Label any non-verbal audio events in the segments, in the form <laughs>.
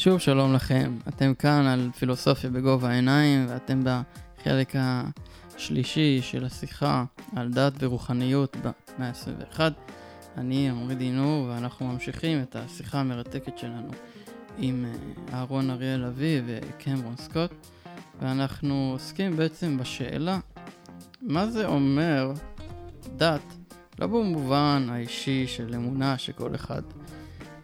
שוב שלום לכם, אתם כאן על פילוסופיה בגובה העיניים ואתם בחלק השלישי של השיחה על דת ורוחניות במאה ה-21. אני עמרי דינור ואנחנו ממשיכים את השיחה המרתקת שלנו עם אה, אהרון אריאל אבי וקמרון סקוט. ואנחנו עוסקים בעצם בשאלה מה זה אומר דת, לא במובן האישי של אמונה שכל אחד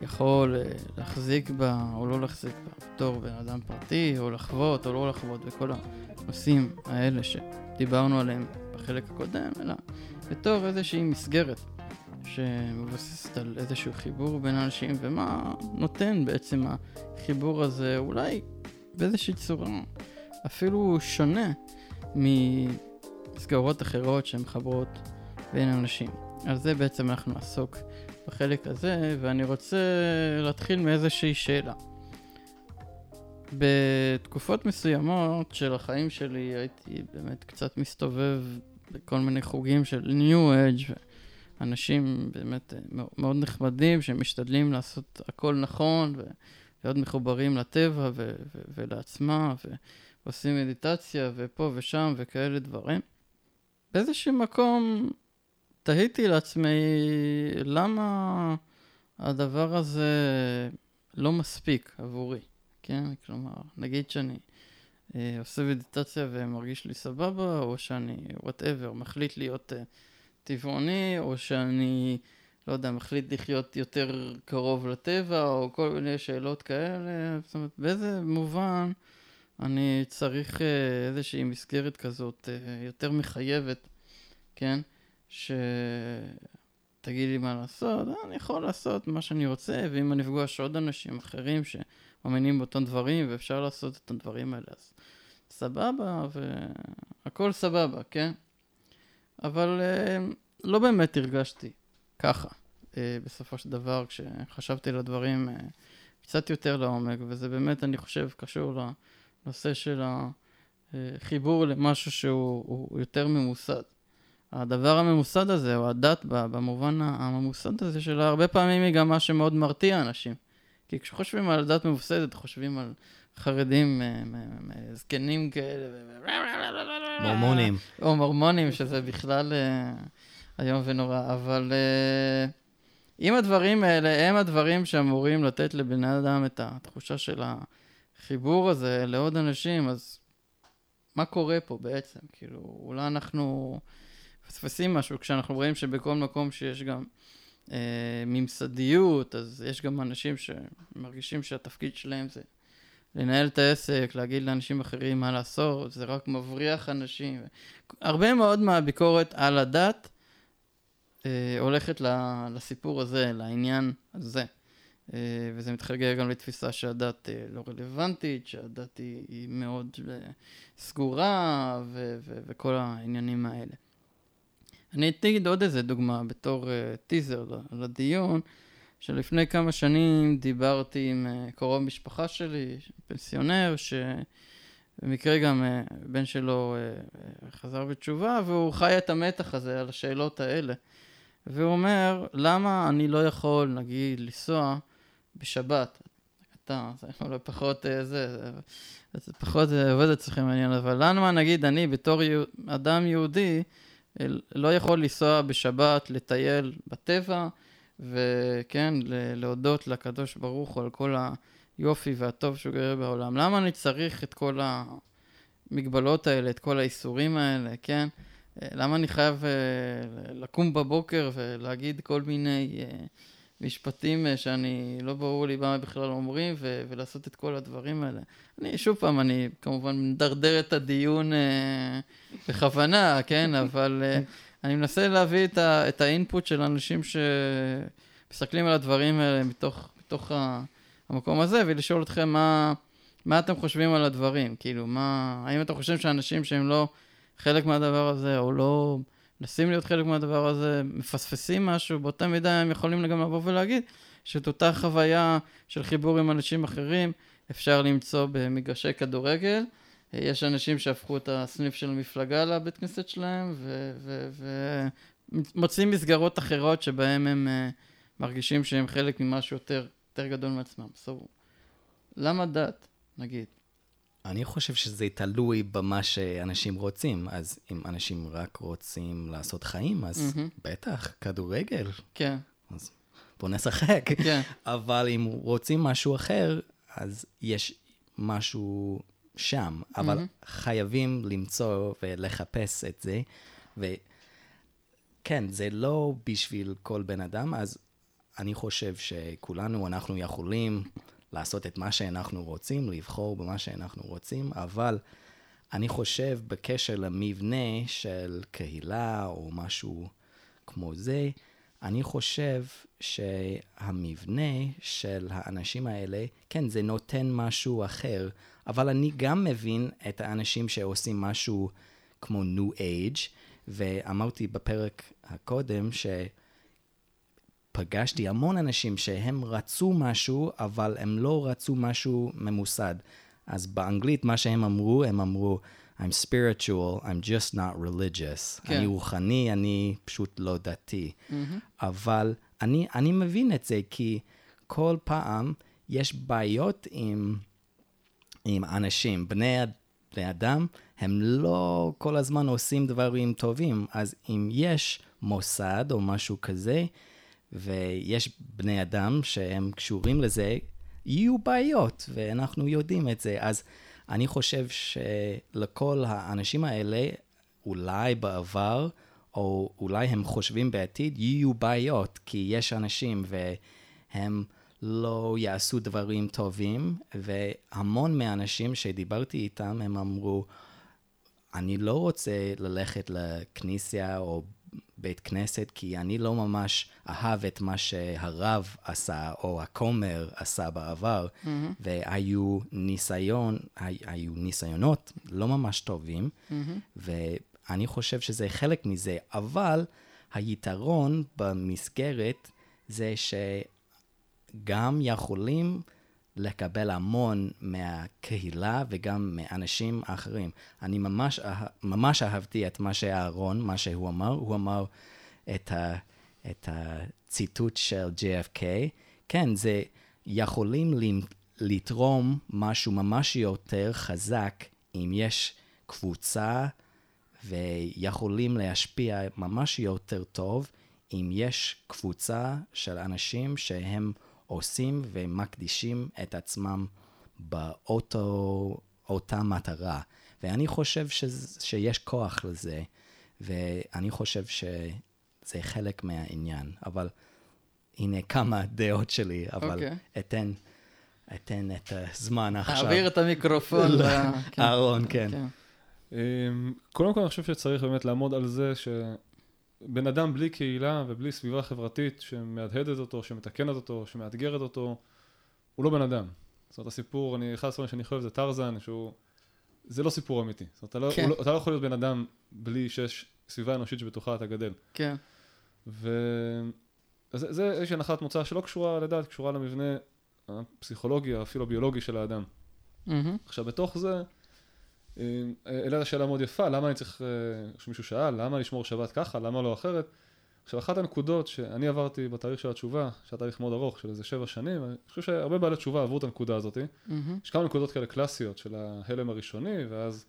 יכול אה, להחזיק בה או לא להחזיק בה בתור בן אדם פרטי, או לחוות או לא לחוות וכל הנושאים האלה שדיברנו עליהם בחלק הקודם, אלא בתור איזושהי מסגרת שמבוססת על איזשהו חיבור בין אנשים, ומה נותן בעצם החיבור הזה, אולי באיזושהי צורה אפילו שונה ממסגרות אחרות שמחברות בין אנשים. על זה בעצם אנחנו נעסוק בחלק הזה, ואני רוצה להתחיל מאיזושהי שאלה. בתקופות מסוימות של החיים שלי הייתי באמת קצת מסתובב בכל מיני חוגים של ניו אג' אנשים באמת מאוד נחמדים שמשתדלים לעשות הכל נכון ולהיות מחוברים לטבע ו- ו- ולעצמה ועושים מדיטציה ופה ושם וכאלה דברים. באיזשהו מקום תהיתי לעצמי למה הדבר הזה לא מספיק עבורי, כן? כלומר, נגיד שאני אה, עושה מדיטציה ומרגיש לי סבבה, או שאני, וואטאבר, מחליט להיות אה, טבעוני, או שאני, לא יודע, מחליט לחיות יותר קרוב לטבע, או כל מיני שאלות כאלה. זאת אומרת, באיזה מובן אני צריך אה, איזושהי מסגרת כזאת אה, יותר מחייבת, כן? שתגיד לי מה לעשות, אני יכול לעשות מה שאני רוצה, ואם אני אפגוש עוד אנשים אחרים שמאמינים באותם דברים ואפשר לעשות את הדברים האלה, אז סבבה, והכל סבבה, כן? אבל אה, לא באמת הרגשתי ככה, אה, בסופו של דבר, כשחשבתי על הדברים אה, קצת יותר לעומק, וזה באמת, אני חושב, קשור לנושא של החיבור למשהו שהוא יותר ממוסד. הדבר הממוסד הזה, או הדת במובן הממוסד הזה שלה, הרבה פעמים היא גם מה שמאוד מרתיע אנשים. כי כשחושבים על דת ממוסדת, חושבים על חרדים זקנים כאלה. מורמונים. או מורמונים, שזה בכלל אה, איום ונורא. אבל אה, אם הדברים האלה הם הדברים שאמורים לתת לבן אדם את התחושה של החיבור הזה לעוד אנשים, אז מה קורה פה בעצם? כאילו, אולי אנחנו... מפספסים משהו כשאנחנו רואים שבכל מקום שיש גם אה, ממסדיות, אז יש גם אנשים שמרגישים שהתפקיד שלהם זה לנהל את העסק, להגיד לאנשים אחרים מה לעשות, זה רק מבריח אנשים. הרבה מאוד מהביקורת על הדת אה, הולכת לסיפור הזה, לעניין הזה. אה, וזה מתחגג גם לתפיסה שהדת אה, לא רלוונטית, שהדת היא, היא מאוד אה, סגורה ו- ו- וכל העניינים האלה. אני אתן עוד איזה דוגמה בתור uh, טיזר לדיון, שלפני כמה שנים דיברתי עם uh, קרוב משפחה שלי, פנסיונר, שבמקרה גם uh, בן שלו uh, חזר בתשובה, והוא חי את המתח הזה על השאלות האלה. והוא אומר, למה אני לא יכול, נגיד, לנסוע בשבת? אתה, זה אולי פחות זה, זה, פחות עובד אצלכם העניין, אבל למה נגיד אני בתור אדם יהודי, לא יכול לנסוע בשבת, לטייל בטבע, וכן, להודות לקדוש ברוך הוא על כל היופי והטוב שהוא גרר בעולם. למה אני צריך את כל המגבלות האלה, את כל האיסורים האלה, כן? למה אני חייב אה, לקום בבוקר ולהגיד כל מיני אה, משפטים אה, שאני, לא ברור לי מה בכלל אומרים, ו- ולעשות את כל הדברים האלה. אני, שוב פעם, אני כמובן מדרדר את הדיון אה, בכוונה, כן? <laughs> אבל אה, אני מנסה להביא את, ה- את האינפוט של אנשים שמסתכלים על הדברים האלה מתוך, מתוך ה- המקום הזה, ולשאול אתכם מה, מה אתם חושבים על הדברים. כאילו, מה, האם אתם חושבים שאנשים שהם לא חלק מהדבר הזה, או לא... מנסים להיות חלק מהדבר הזה, מפספסים משהו, באותה מידה הם יכולים גם לבוא ולהגיד שאת אותה חוויה של חיבור עם אנשים אחרים אפשר למצוא במגרשי כדורגל. יש אנשים שהפכו את הסניף של המפלגה לבית כנסת שלהם, ומוצאים מסגרות אחרות שבהם הם uh, מרגישים שהם חלק ממשהו יותר, יותר גדול מעצמם. So, למה דת, נגיד? אני חושב שזה תלוי במה שאנשים רוצים. אז אם אנשים רק רוצים לעשות חיים, אז מהמם. בטח, כדורגל, כן, אז בוא נשחק. כן. אבל אם רוצים משהו אחר, אז יש משהו שם. אבל מהמם. חייבים למצוא ולחפש את זה. וכן, זה לא בשביל כל בן אדם, אז אני חושב שכולנו, אנחנו יכולים לעשות את מה שאנחנו רוצים, לבחור במה שאנחנו רוצים, אבל אני חושב בקשר למבנה של קהילה או משהו כמו זה, אני חושב שהמבנה של האנשים האלה, כן, זה נותן משהו אחר, אבל אני גם מבין את האנשים שעושים משהו כמו New Age, ואמרתי בפרק הקודם שפגשתי המון אנשים שהם רצו משהו, אבל הם לא רצו משהו ממוסד. אז באנגלית מה שהם אמרו, הם אמרו, I'm spiritual, I'm just not religious. כן. אני רוחני, אני פשוט לא דתי. מהמם. אבל אני, אני מבין את זה, כי כל פעם יש בעיות עם, עם אנשים. בני, בני אדם, הם לא כל הזמן עושים דברים טובים. אז אם יש מוסד או משהו כזה, ויש בני אדם שהם קשורים לזה, יהיו בעיות, ואנחנו יודעים את זה. אז אני חושב שלכל האנשים האלה, אולי בעבר, או אולי הם חושבים בעתיד, יהיו בעיות, כי יש אנשים והם לא יעשו דברים טובים, והמון מהאנשים שדיברתי איתם, הם אמרו, אני לא רוצה ללכת לכניסיה או בית כנסת, כי אני לא ממש אהב את מה שהרב עשה, או הכומר עשה בעבר, מהמם. והיו ניסיון, הי- היו ניסיונות לא ממש טובים, מהמם. ואני חושב שזה חלק מזה, אבל היתרון במסגרת זה שגם יכולים לקבל המון מהקהילה וגם מאנשים אחרים. אני ממש, ממש אהבתי את מה שאהרון, מה שהוא אמר, הוא אמר את, ה, את הציטוט של JFK, כן, זה יכולים לתרום משהו ממש יותר חזק אם יש קבוצה ויכולים להשפיע ממש יותר טוב אם יש קבוצה של אנשים שהם עושים ומקדישים את עצמם באותו, אותה מטרה. ואני חושב שזה, שיש כוח לזה, ואני חושב שזה חלק מהעניין. אבל הנה כמה דעות שלי, אבל אוקיי. אתן, אתן את הזמן עכשיו. תעביר את המיקרופון. ל- ל- כן. אהרון, כן. אמ, קודם כל אני חושב שצריך באמת לעמוד על זה שבן אדם בלי קהילה ובלי סביבה חברתית שמהדהדת אותו, שמתקנת אותו, שמאתגרת אותו, הוא לא בן אדם. זאת אומרת, הסיפור, אני, אחד הספרים שאני חושב זה טרזן, שהוא... זה לא סיפור אמיתי. זאת אומרת, אתה לא, כן. לא, אתה לא יכול להיות בן אדם בלי שיש סביבה אנושית שבתוכה אתה גדל. כן. ו... אז זה, איזושהי הנחת מוצא שלא קשורה לדת, קשורה למבנה הפסיכולוגי, אפילו הביולוגי של האדם. מהמם. עכשיו, בתוך זה, העלית שאלה מאוד יפה, למה אני צריך, אה, שמישהו שאל, למה לשמור שבת ככה, למה לא אחרת? עכשיו, אחת הנקודות שאני עברתי בתהליך של התשובה, שהיה תהליך מאוד ארוך, של איזה שבע שנים, אני חושב שהרבה בעלי תשובה עברו את הנקודה הזאת. מהמם. יש כמה נקודות כאלה קלאסיות של ההלם הראשוני, ואז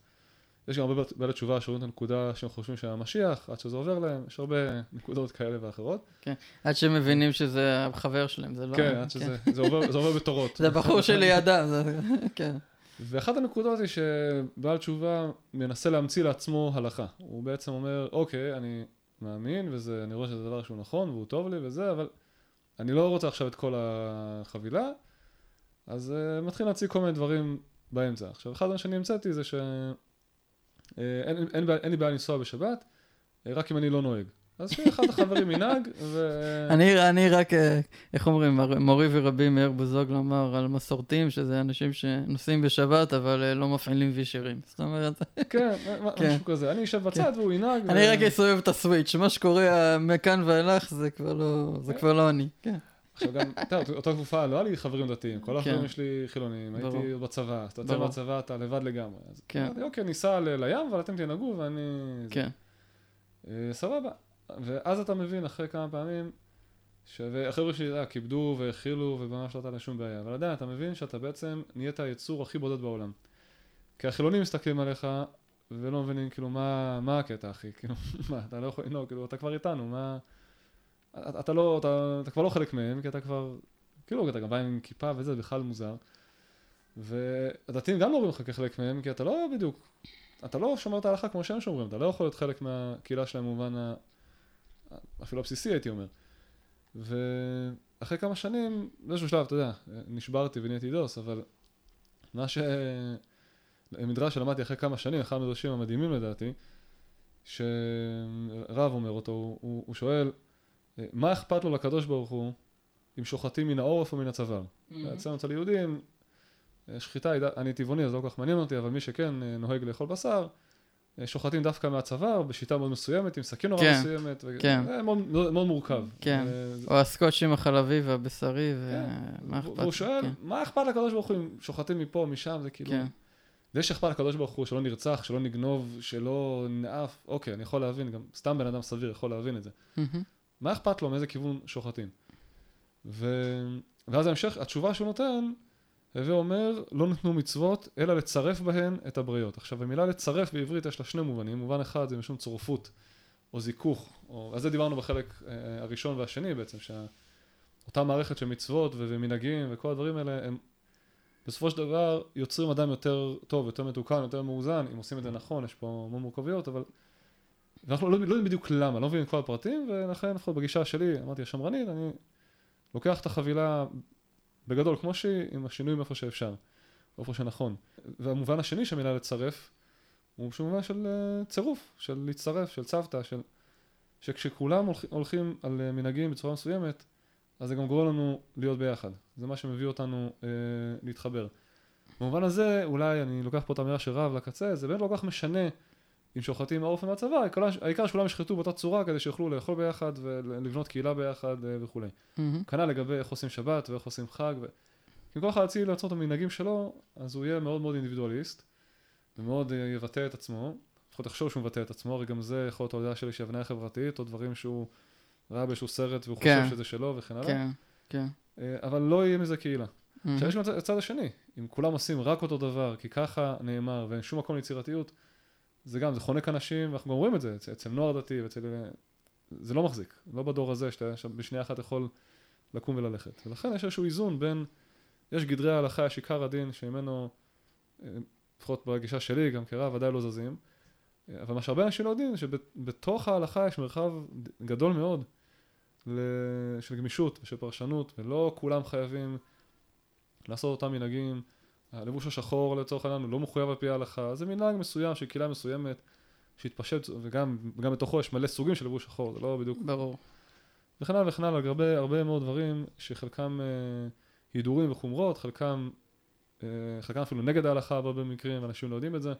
יש גם הרבה בעלי תשובה שרואים את הנקודה שהם חושבים שהמשיח, עד שזה עובר להם, יש הרבה נקודות כאלה ואחרות. עד שמבינים שזה החבר שלהם, זה לא... כן, עד שזה זה עובר, זה עובר בתורות. זה הבחור שלידם, זה... כן. ואחת הנקודות היא שבעל תשובה מנסה להמציא לעצמו הלכה. הוא בעצם אומר, אוקיי, אני מאמין, וזה, אני רואה שזה דבר שהוא נכון, והוא טוב לי וזה, אבל אני לא רוצה עכשיו את כל החבילה, אז uh, מתחיל להציג כל מיני דברים באמצע. עכשיו, אחד הדברים שאני המצאתי זה שאין אין לי בעיה לנסוע בשבת, אה, רק אם אני לא נוהג. אז שאחד החברים ינהג, ו... אני, אני רק, אה, איך אומרים, מר- מורי ורבי מאיר בוזוגלו אמר על מסורתיים, שזה אנשים שנוסעים בשבת, אבל אה, לא מפעילים וישרים. זאת אומרת, <laughs> כן, כן. משהו כזה. אני אשב בצד והוא ינהג. ו- אני רק אסובב את הסוויץ', מה שקורה אה, מכאן ואילך זה כבר לא, זה כבר לא אני. כן. עכשיו גם, אתה יודע, אותה תקופה לא היה לי חברים דתיים, כל החברים כן. שלי חילונים, ברור. הייתי בצבא, אתה יוצא. מהצבא אתה לבד לגמרי. אז כן. אוקיי, ניסע לים, אבל אתם תנהגו ואני... זה." כן. סבבה. ואז אתה מבין אחרי כמה פעמים, ש... והחבר'ה שלי, אה, כיבדו והכילו וממש לא הייתה להם שום בעיה, אבל עדיין אתה מבין שאתה בעצם נהיית היצור הכי בודד בעולם. כי החילונים מסתכלים עליך ולא מבינים כאילו מה, מה הקטע אחי, <laughs> כאילו מה, אתה לא יכול, לא, כאילו אתה כבר איתנו, מה, אתה, אתה לא, אתה, אתה כבר לא חלק מהם, כי אתה כבר, כאילו אתה גם בא עם כיפה וזה, זה בכלל מוזר. והדתיים גם לא רואים אותך כחלק מהם, כי אתה לא בדיוק, אתה לא שומר את ההלכה כמו שהם שומרים, אתה לא יכול להיות חלק מהקהילה שלהם במובן. אפילו הבסיסי הייתי אומר. ואחרי כמה שנים, באיזשהו שלב, אתה יודע, נשברתי ונהייתי דוס, אבל מה ש... מדרש שלמדתי אחרי כמה שנים, אחד המדרשים המדהימים לדעתי, שרב אומר אותו, הוא, הוא שואל, מה אכפת לו לקדוש ברוך הוא אם שוחטים מן העורף או מן הצוואר? Mm-hmm. אצלנו אצל יהודים, שחיטה, אני טבעוני אז לא כל כך מעניין אותי, אבל מי שכן אה, נוהג לאכול בשר, שוחטים דווקא מהצוואר, בשיטה מאוד מסוימת, עם סכין נורא כן, מסוימת, כן. זה מאוד, מאוד, מאוד מורכב. כן, ו... או הסקוטשים החלבי והבשרי, ומה כן. אכפת? והוא שואל, כן. מה אכפת לקדוש ברוך הוא אם שוחטים מפה, משם, זה כאילו... כן. זה שאכפת לקדוש ברוך הוא שלא נרצח, שלא נגנוב, שלא נאף, אוקיי, אני יכול להבין, גם סתם בן אדם סביר יכול להבין את זה. מה אכפת לו מאיזה כיוון שוחטים? ו... ואז ההמשך, התשובה שהוא נותן, הווה אומר, לא נתנו מצוות, אלא לצרף בהן את הבריות. עכשיו, המילה לצרף בעברית יש לה שני מובנים, מובן אחד זה משום צורפות, או זיכוך, או... על זה דיברנו בחלק אה, הראשון והשני בעצם, שאותה מערכת של מצוות ומנהגים וכל הדברים האלה, הם בסופו של דבר יוצרים אדם יותר טוב, יותר מתוקן, יותר מאוזן, אם עושים את זה נכון, יש פה המון מורכבויות, אבל... ואנחנו לא, לא יודעים בדיוק למה, לא מבינים את כל הפרטים, ולכן לפחות בגישה שלי, אמרתי השמרנית, אני לוקח את החבילה בגדול כמו שהיא, עם השינויים איפה שאפשר, איפה שנכון. והמובן השני של המילה לצרף, הוא במובן של uh, צירוף, של להצטרף, של צוותא, של... שכשכולם הולכים, על uh, מנהגים בצורה מסוימת, אז זה גם גורם לנו להיות ביחד. זה מה שמביא אותנו uh, להתחבר. במובן הזה, אולי אני לוקח פה את האמירה של רב לקצה, זה באמת לא כל כך משנה אם שוחטים מהעורף ומהצבא, העיקר שכולם ישחטו באותה צורה כדי שיוכלו לאכול ביחד ולבנות קהילה ביחד אה, וכולי. כנ"ל לגבי איך עושים שבת ואיך עושים חג. ו... אם כל אחד יציע לעצור את המנהגים שלו, אז הוא יהיה מאוד מאוד אינדיבידואליסט, ומאוד אה, יבטא את עצמו, לפחות יחשוב שהוא מבטא את עצמו, הרי גם זה יכול להיות ההודעה שלי שהבניה חברתית, או דברים שהוא ראה באיזשהו סרט והוא כן. חושב שזה שלו וכן הלאה. כן, כן. אה, אבל לא יהיה מזה קהילה. עכשיו יש גם את הצד השני, אם כולם עושים רק אותו דבר, כי ככה נאמר, ואין שום מקום ליצירתיות, זה גם, זה חונק אנשים, ואנחנו גם רואים את זה, אצל, אצל נוער דתי, ואצל... זה לא מחזיק, לא בדור הזה, שאתה בשנייה אחת יכול לקום וללכת. ולכן יש איזשהו איזון בין, יש גדרי ההלכה, יש עיקר הדין, שממנו, אה, לפחות בגישה שלי, גם כרב, ודאי לא זזים. אבל מה שהרבה אנשים לא יודעים, שבתוך ההלכה יש מרחב גדול מאוד של גמישות ושל פרשנות, ולא כולם חייבים לעשות אותם מנהגים. הלבוש השחור לצורך העניין הוא לא מחויב על פי ההלכה, זה מנהג מסוים של קהילה מסוימת שהתפשט, וגם בתוכו יש מלא סוגים של לבוש שחור, זה לא בדיוק... ברור. וכן הלאה וכן הלאה, הרבה, הרבה מאוד דברים שחלקם אה, הידורים וחומרות, חלקם, אה, חלקם אפילו נגד ההלכה בהרבה מקרים, אנשים לא יודעים את זה.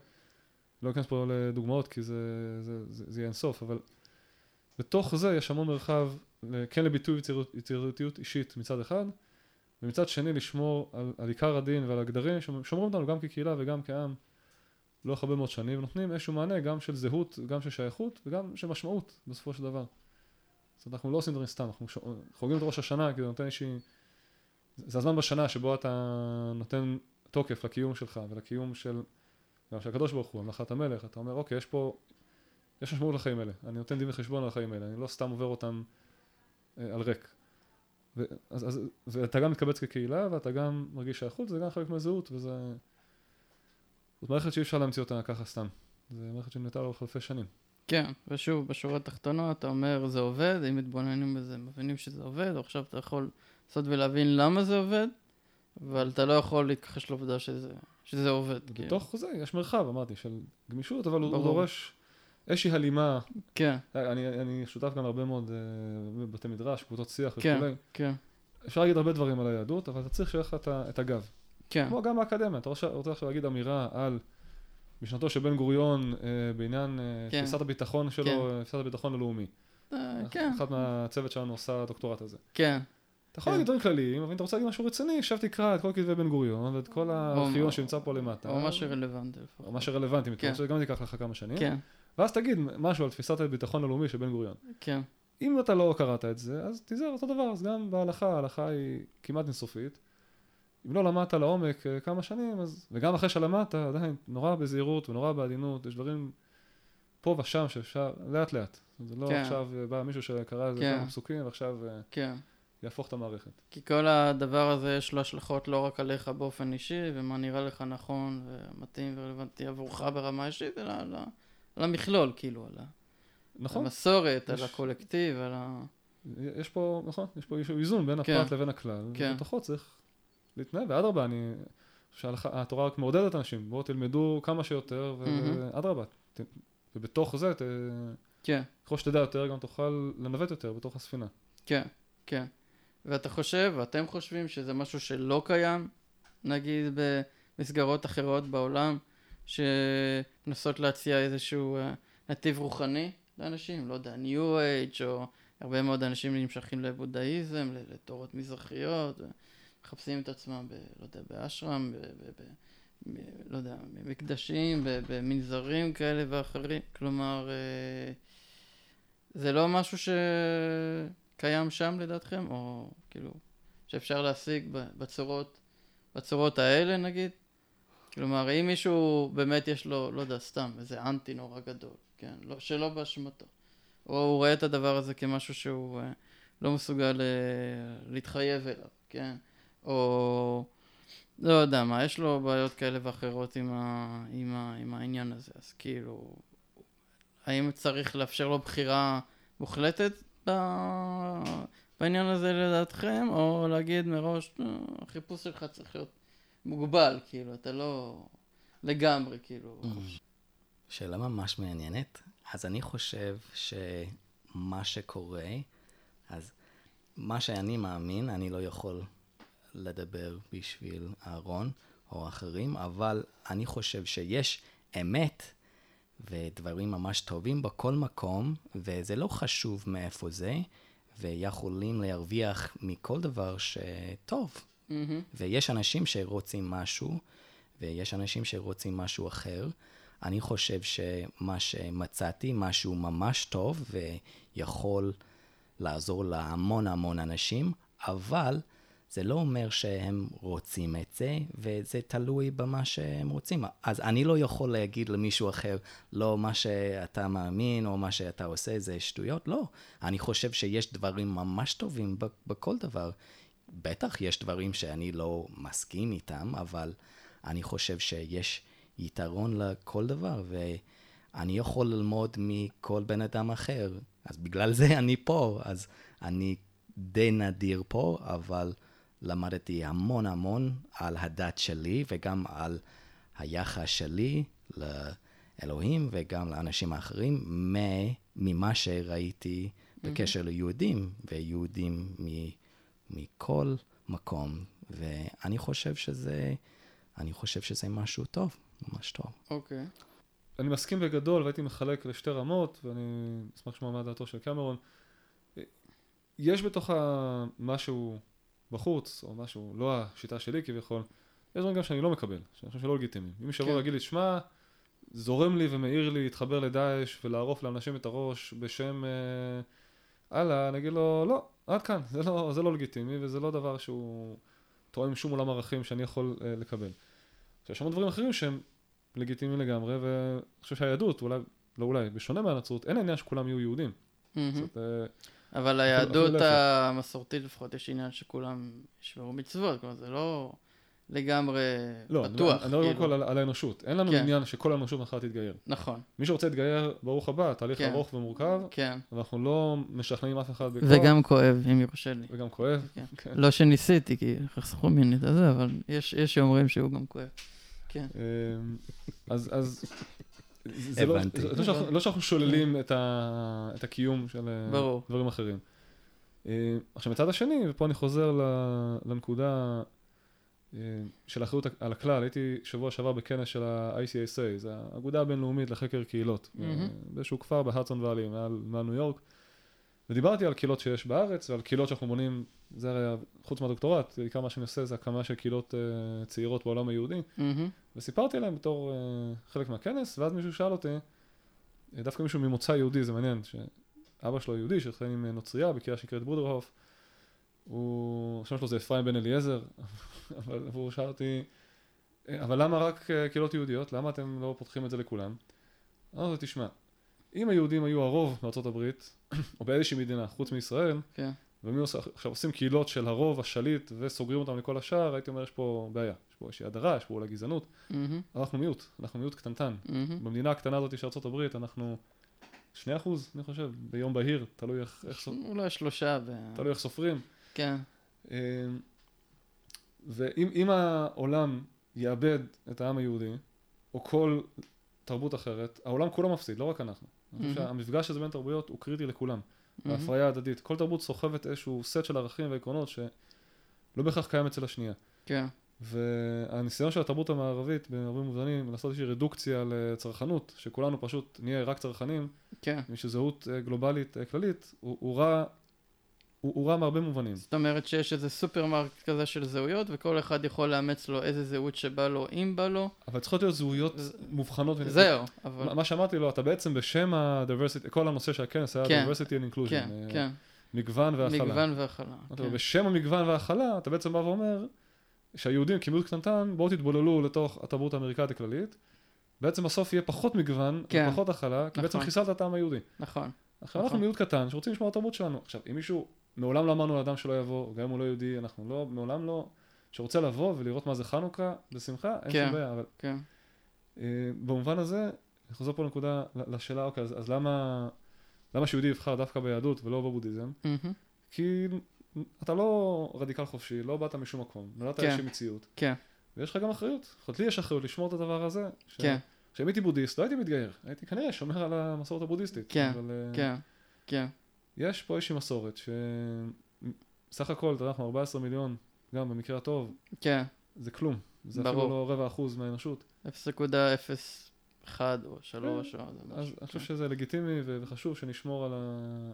לא אכנס פה לדוגמאות כי זה, זה, זה, זה יהיה אינסוף, אבל בתוך זה יש המון מרחב, כן לביטוי יצירתיות אישית מצד אחד, ומצד שני לשמור על, על עיקר הדין ועל הגדרים ששומרים אותנו גם כקהילה וגם כעם לאורך הרבה מאוד שנים ונותנים איזשהו מענה גם של זהות, גם של שייכות וגם של משמעות בסופו של דבר. זאת אומרת אנחנו לא עושים דברים סתם, אנחנו חוגגים את ראש השנה כי זה נותן איזושהי... זה הזמן בשנה שבו אתה נותן תוקף לקיום שלך ולקיום של... גם של הקדוש ברוך הוא, המלאכת המלך, אתה אומר אוקיי יש פה, יש משמעות לחיים האלה, אני נותן דין וחשבון על החיים האלה, אני לא סתם עובר אותם אה, על ריק. אז, אז, ואתה גם מתקבץ כקהילה, ואתה גם מרגיש שייכות, זה גם חלק מהזהות, וזה... זאת מערכת שאי אפשר להמציא אותה ככה סתם. זו מערכת שנהייתה לאורך אלפי שנים. כן, ושוב, בשורה התחתונה אתה אומר זה עובד, אם מתבוננים בזה, מבינים שזה עובד, עכשיו אתה יכול לעשות ולהבין למה זה עובד, אבל אתה לא יכול להתכחש לעובדה שזה, שזה עובד. בתוך כאילו. זה יש מרחב, אמרתי, של גמישות, אבל ברור. הוא דורש איזושהי הלימה. כן. אני, אני שותף גם להרבה מאוד uh, בתי מדרש, קבוצות שיח כן, וכולי. כן, אפשר להגיד הרבה דברים על היהדות, אבל אתה צריך שיהיה לך את, את הגב. כן. כמו גם באקדמיה, אתה רוצה, רוצה עכשיו להגיד אמירה על משנתו של בן גוריון uh, בעניין uh, כן. תפיסת הביטחון שלו, כן. תפיסת הביטחון הלאומי. Uh, כן. אחת מהצוות שלנו עושה הדוקטורט הזה. כן. אתה יכול להגיד דברים כלליים, אבל אם אתה רוצה להגיד משהו רציני, עכשיו תקרא את כל כתבי בן גוריון ואת כל הארכיון שנמצא פה למטה. או מה שרלוונטי. או מה שרלוונטי, כן. גם ייקח לך כמה שנים. כן. ואז תגיד משהו על תפיסת הביטחון הלאומי של בן גוריון. כן. אם אתה לא קראת את זה, אז תיזהר אותו דבר, אז גם בהלכה, ההלכה היא כמעט אינסופית. אם לא למדת לעומק אה, כמה שנים, אז, וגם אחרי שלמדת, עדיין נורא בזהירות ונורא בעדינות, יש דברים פה ושם שאפשר, לאט לאט. זה לא כן. עכשיו אה, בא מישהו שקרא איזה כן. כמה פסוקים ועכשיו אה, כן. יהפוך את המערכת. כי כל הדבר הזה יש לו השלכות לא רק עליך באופן אישי, ומה נראה לך נכון ומתאים ורלוונטי עבורך ברמה אישית, אלא על, על המכלול, כאילו, על נכון? המסורת, על יש- הקולקטיב, על ה... יש פה, נכון, יש פה איזשהו איזון בין כן. הפרט לבין הכלל, כן. ובתוכו צריך להתנהל, ואדרבה, אני שהתורה רק מעודדת אנשים, בואו תלמדו כמה שיותר. ואדרבה, ת- ובתוך זה, ת- כן, ככל שתדע יותר, גם תוכל לנווט יותר בתוך הספינה. כן, כן. ואתה חושב, ואתם חושבים שזה משהו שלא קיים, נגיד במסגרות אחרות בעולם, שמנסות להציע איזשהו אה, נתיב רוחני לאנשים, לא יודע, New Age, או הרבה מאוד אנשים נמשכים לבודהיזם, לתורות מזרחיות, מחפשים את עצמם, ב, לא יודע, באשרם, ב, ב, ב, ב, לא יודע, במקדשים, במנזרים כאלה ואחרים, כלומר, אה, זה לא משהו שקיים שם לדעתכם, או כאילו, שאפשר להשיג בצורות, בצורות האלה נגיד? כלומר, אם מישהו באמת יש לו, לא יודע, סתם, איזה אנטי נורא גדול, כן, לא, שלא באשמתו, או הוא רואה את הדבר הזה כמשהו שהוא אה, לא מסוגל אה, להתחייב אליו, כן, או לא יודע מה, יש לו בעיות כאלה ואחרות עם, ה, עם, ה, עם העניין הזה, אז כאילו, האם צריך לאפשר לו בחירה מוחלטת ב... בעניין הזה לדעתכם, או להגיד מראש, "אה, החיפוש שלך צריך להיות מוגבל, כאילו, אתה לא לגמרי, כאילו, חופשי. שאלה ממש מעניינת. אז אני חושב שמה שקורה, אז מה שאני מאמין, אני לא יכול לדבר בשביל אהרון או אחרים, אבל אני חושב שיש אמת ודברים ממש טובים בכל מקום, וזה לא חשוב מאיפה זה, ויכולים להרוויח מכל דבר שטוב. מהמם. ויש אנשים שרוצים משהו, ויש אנשים שרוצים משהו אחר. אני חושב שמה שמצאתי, משהו ממש טוב, ויכול לעזור להמון המון אנשים, אבל זה לא אומר שהם רוצים את זה, וזה תלוי במה שהם רוצים. אז אני לא יכול להגיד למישהו אחר, לא, מה שאתה מאמין או מה שאתה עושה זה שטויות. לא. אני חושב שיש דברים ממש טובים בכל דבר. בטח יש דברים שאני לא מסכים איתם, אבל אני חושב שיש יתרון לכל דבר, ואני יכול ללמוד מכל בן אדם אחר. אז בגלל זה אני פה, אז אני די נדיר פה, אבל למדתי המון המון על הדת שלי, וגם על היחס שלי לאלוהים וגם לאנשים האחרים, ממה שראיתי בקשר ליהודים, ויהודים מ... מכל מקום, ואני חושב שזה, אני חושב שזה משהו טוב, ממש טוב. אוקיי. אני מסכים בגדול, והייתי מחלק לשתי רמות, ואני אשמח לשמוע מה דעתו של קמרון. יש בתוך ה- משהו בחוץ, או משהו, לא השיטה שלי כביכול, יש דברים גם שאני לא מקבל, שאני חושב שלא לגיטימיים. אם מישהו יבוא כן. ויגיד לי, שמע, זורם לי ומאיר לי להתחבר לדאעש ולערוף לאנשים את הראש בשם אה, אללה, אני אגיד לו, לא, עד כאן, זה לא, זה לא לגיטימי וזה לא דבר שהוא תואם שום עולם ערכים שאני יכול אה, לקבל. עכשיו, יש המון דברים אחרים שהם לגיטימיים לגמרי, ואני חושב שהיהדות, אולי, לא אולי, בשונה מהנצרות, אין עניין שכולם יהיו יהודים. זאת, אה, אבל היהדות להפך. המסורתית לפחות יש עניין שכולם ישמרו מצוות, כלומר זה לא לגמרי לא, בטוח. אני אני מדבר כאילו. קודם כל על, על האנושות. אין לנו כן. עניין שכל האנושות מחר תתגייר. נכון, מי שרוצה להתגייר, ברוך הבא, תהליך כן. ארוך ומורכב, כן. ואנחנו לא משכנעים אף אחד בכוח. וגם כואב, אם יורשה לי. וגם כואב. כן. כן. לא שניסיתי, כי חסכו ממני את הזה, אבל יש יש שאומרים שהוא גם כואב. כן. אמ, אז, אז, זה לא. זה לא, שאנחנו, לא שאנחנו שוללים את, ה, את הקיום של אה, ברור. דברים אחרים. אה, עכשיו, מצד השני, ופה אני חוזר ל- לנקודה של האחריות על הכלל, הייתי שבוע שעבר בכנס של ה-ICSA, זה האגודה הבינלאומית לחקר קהילות. אה, באיזשהו כפר בהדסון ואלי, מעל, מעל ניו יורק, ודיברתי על קהילות שיש בארץ ועל קהילות שאנחנו בונים, זה הרי, חוץ מהדוקטורט, עיקר מה שאני עושה זה הקמה של קהילות אה, צעירות בעולם היהודי, מהמם. וסיפרתי להם בתור uh, חלק מהכנס, ואז מישהו שאל אותי, אה, דווקא מישהו ממוצא יהודי, זה מעניין, אבא שלו יהודי שהתחיל עם נוצרייה בקריאה שנקראת בודרהוף. הוא, השם שלו זה אפרים בן אליעזר, <laughs> אבל הוא שאל אותי, אבל למה רק אה, קהילות יהודיות? למה אתם לא פותחים את זה לכולם? אמרתי לו, תשמע, אם היהודים היו הרוב בארצות הברית, <coughs> או באיזושהי מדינה, חוץ מישראל, כן. ומי עושה, עכשיו עושים קהילות של הרוב, השליט, וסוגרים אותם לכל השאר, הייתי אומר, יש פה בעיה. יש פה איזושהי הדרה, יש פה אולי גזענות. מהמם, אנחנו מיעוט, אנחנו מיעוט קטנטן. מהמם. במדינה הקטנה הזאת של ארצות הברית, אנחנו שני אחוז, אני חושב, ביום בהיר, תלוי איך, איך, סופ- אולי שלושה. ב... תלוי איך סופרים. כן. אה, ואם אם העולם יאבד את העם היהודי, או כל תרבות אחרת, העולם כולו מפסיד, לא רק אנחנו. אני חושב. שהמפגש הזה בין תרבויות הוא קריטי לכולם. מהמם. ההפריה ההדדית. כל תרבות סוחבת איזשהו סט של ערכים ועקרונות שלא בהכרח קיים אצל השנייה. כן. והניסיון של התרבות המערבית, בהרבה מובנים, לעשות איזושהי רדוקציה לצרכנות, שכולנו פשוט נהיה רק צרכנים, כן. בשביל זהות אה, גלובלית אה, כללית, הוא, הוא רע, הוא, הוא רע מהרבה מובנים. זאת אומרת שיש איזה סופרמרקט כזה של זהויות, וכל אחד יכול לאמץ לו איזה זהות שבא לו, אם בא לו. אבל צריכות להיות זהויות ז- מובחנות. זהו, אבל... מה- שאמרתי לו, אתה בעצם בשם ה-diversity, כל הנושא של הכנס היה כן. diversity and inclusion, כן, אה, כן. מגוון והכלה. מגוון והכלה. אמרתי כן. בשם המגוון וההכלה, אתה בעצם בא ואומר שהיהודים כמיעוט קטנטן, בואו תתבוללו לתוך התרבות האמריקאית הכללית. בעצם בסוף יהיה פחות מגוון, כן. ופחות הכלה, כי בעצם נכון. חיסלת את העם היהודי. נכון. עכשיו אנחנו נכון. מיעוט קטן שרוצים לשמור על התרבות שלנו. עכשיו, אם מישהו, מעולם לא אמרנו לאדם שלא יבוא, גם אם הוא לא יהודי, אנחנו לא, מעולם לא, שרוצה לבוא ולראות מה זה חנוכה, בשמחה, אין כן. שום בעיה, אבל כן. אה, במובן הזה, אני חוזר פה לנקודה, לשאלה, אוקיי, אז, אז למה, למה שיהודי יבחר דווקא ביהדות ולא בבודהיזם? מהמם. כי אתה לא רדיקל חופשי, לא באת משום מקום, נולדת כן. איזושהי מציאות, כן. ויש לך גם אחריות. להיות לי יש אחריות לשמור את הדבר הזה. ש- כן. כשאם הייתי בודהיסט, לא הייתי מתגייר, הייתי כנראה שומר על המסורת הבודהיסטית. כן, אבל, אה, כן. כן. יש פה איזושהי מסורת, שסך הכל, אתה יודע, אנחנו 14 מיליון, גם במקרה הטוב, כן. זה כלום. זה ברור. אפילו לא רבע אחוז מהאנושות. 0.01 או 3 או... זה אז משהו, אני חושב כן. שזה לגיטימי וחשוב שנשמור על, ה...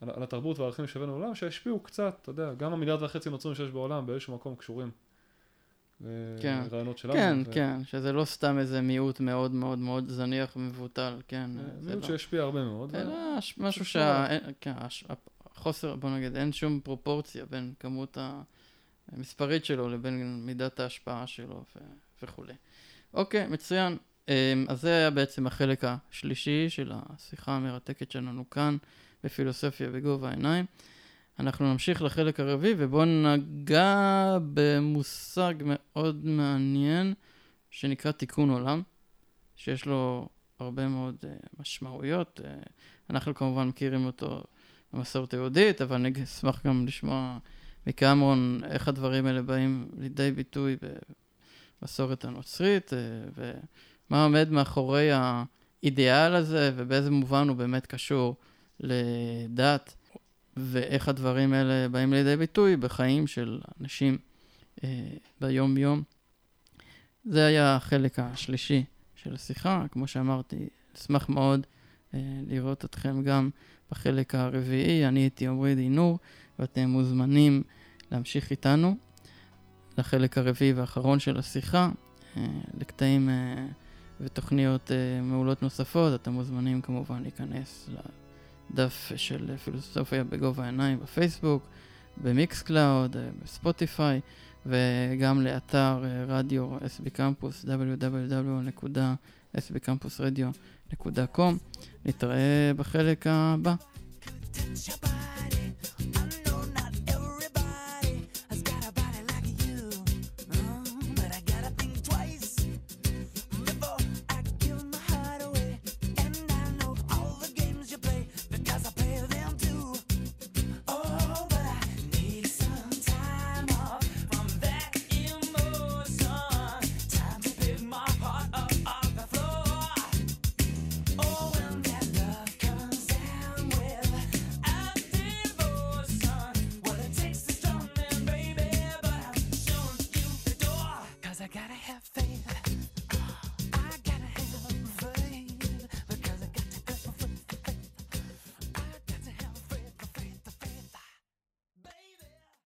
על, על התרבות והערכים שהבאנו לעולם, שישפיעו קצת, אתה יודע, גם המיליארד וחצי נוצרים שיש בעולם באיזשהו מקום קשורים. כן. לרעיונות שלנו. כן, ו- כן, שזה לא סתם איזה מיעוט מאוד מאוד מאוד זניח ומבוטל, כן. אה, מיעוט לא- שישפיע הרבה מאוד. ו- אלא ש- משהו שה... אין- כן, הש- החוסר, בוא נגיד, אין שום פרופורציה בין כמות המספרית שלו לבין מידת ההשפעה שלו ו- וכולי. אוקיי, מצוין. אמ, אז זה היה בעצם החלק השלישי של השיחה המרתקת שלנו כאן בפילוסופיה בגובה העיניים. אנחנו נמשיך לחלק הרביעי ובואו נגע במושג מאוד מעניין שנקרא תיקון עולם, שיש לו הרבה מאוד uh, משמעויות. Uh, אנחנו כמובן מכירים אותו במסורת היהודית, אבל אני אשמח גם לשמוע מקמרון איך הדברים האלה באים לידי ביטוי במסורת הנוצרית, uh, ומה עומד מאחורי האידיאל הזה, ובאיזה מובן הוא באמת קשור לדת, ואיך הדברים האלה באים לידי ביטוי בחיים של אנשים uh, ביום-יום. זה היה החלק השלישי של השיחה. כמו שאמרתי, אשמח מאוד אה, לראות אתכם גם בחלק הרביעי. אני הייתי עמרי דינור, ואתם מוזמנים להמשיך איתנו לחלק הרביעי והאחרון של השיחה, אה, לקטעים אה, ותוכניות אה, מעולות נוספות. אתם מוזמנים כמובן להיכנס לדף של פילוסופיה בגובה העיניים בפייסבוק, ב Mixcloud, אה, בספוטיפיי. וגם לאתר אה, רדיו SB קמפוס www.sbcampusradio.com נתראה בחלק הבא.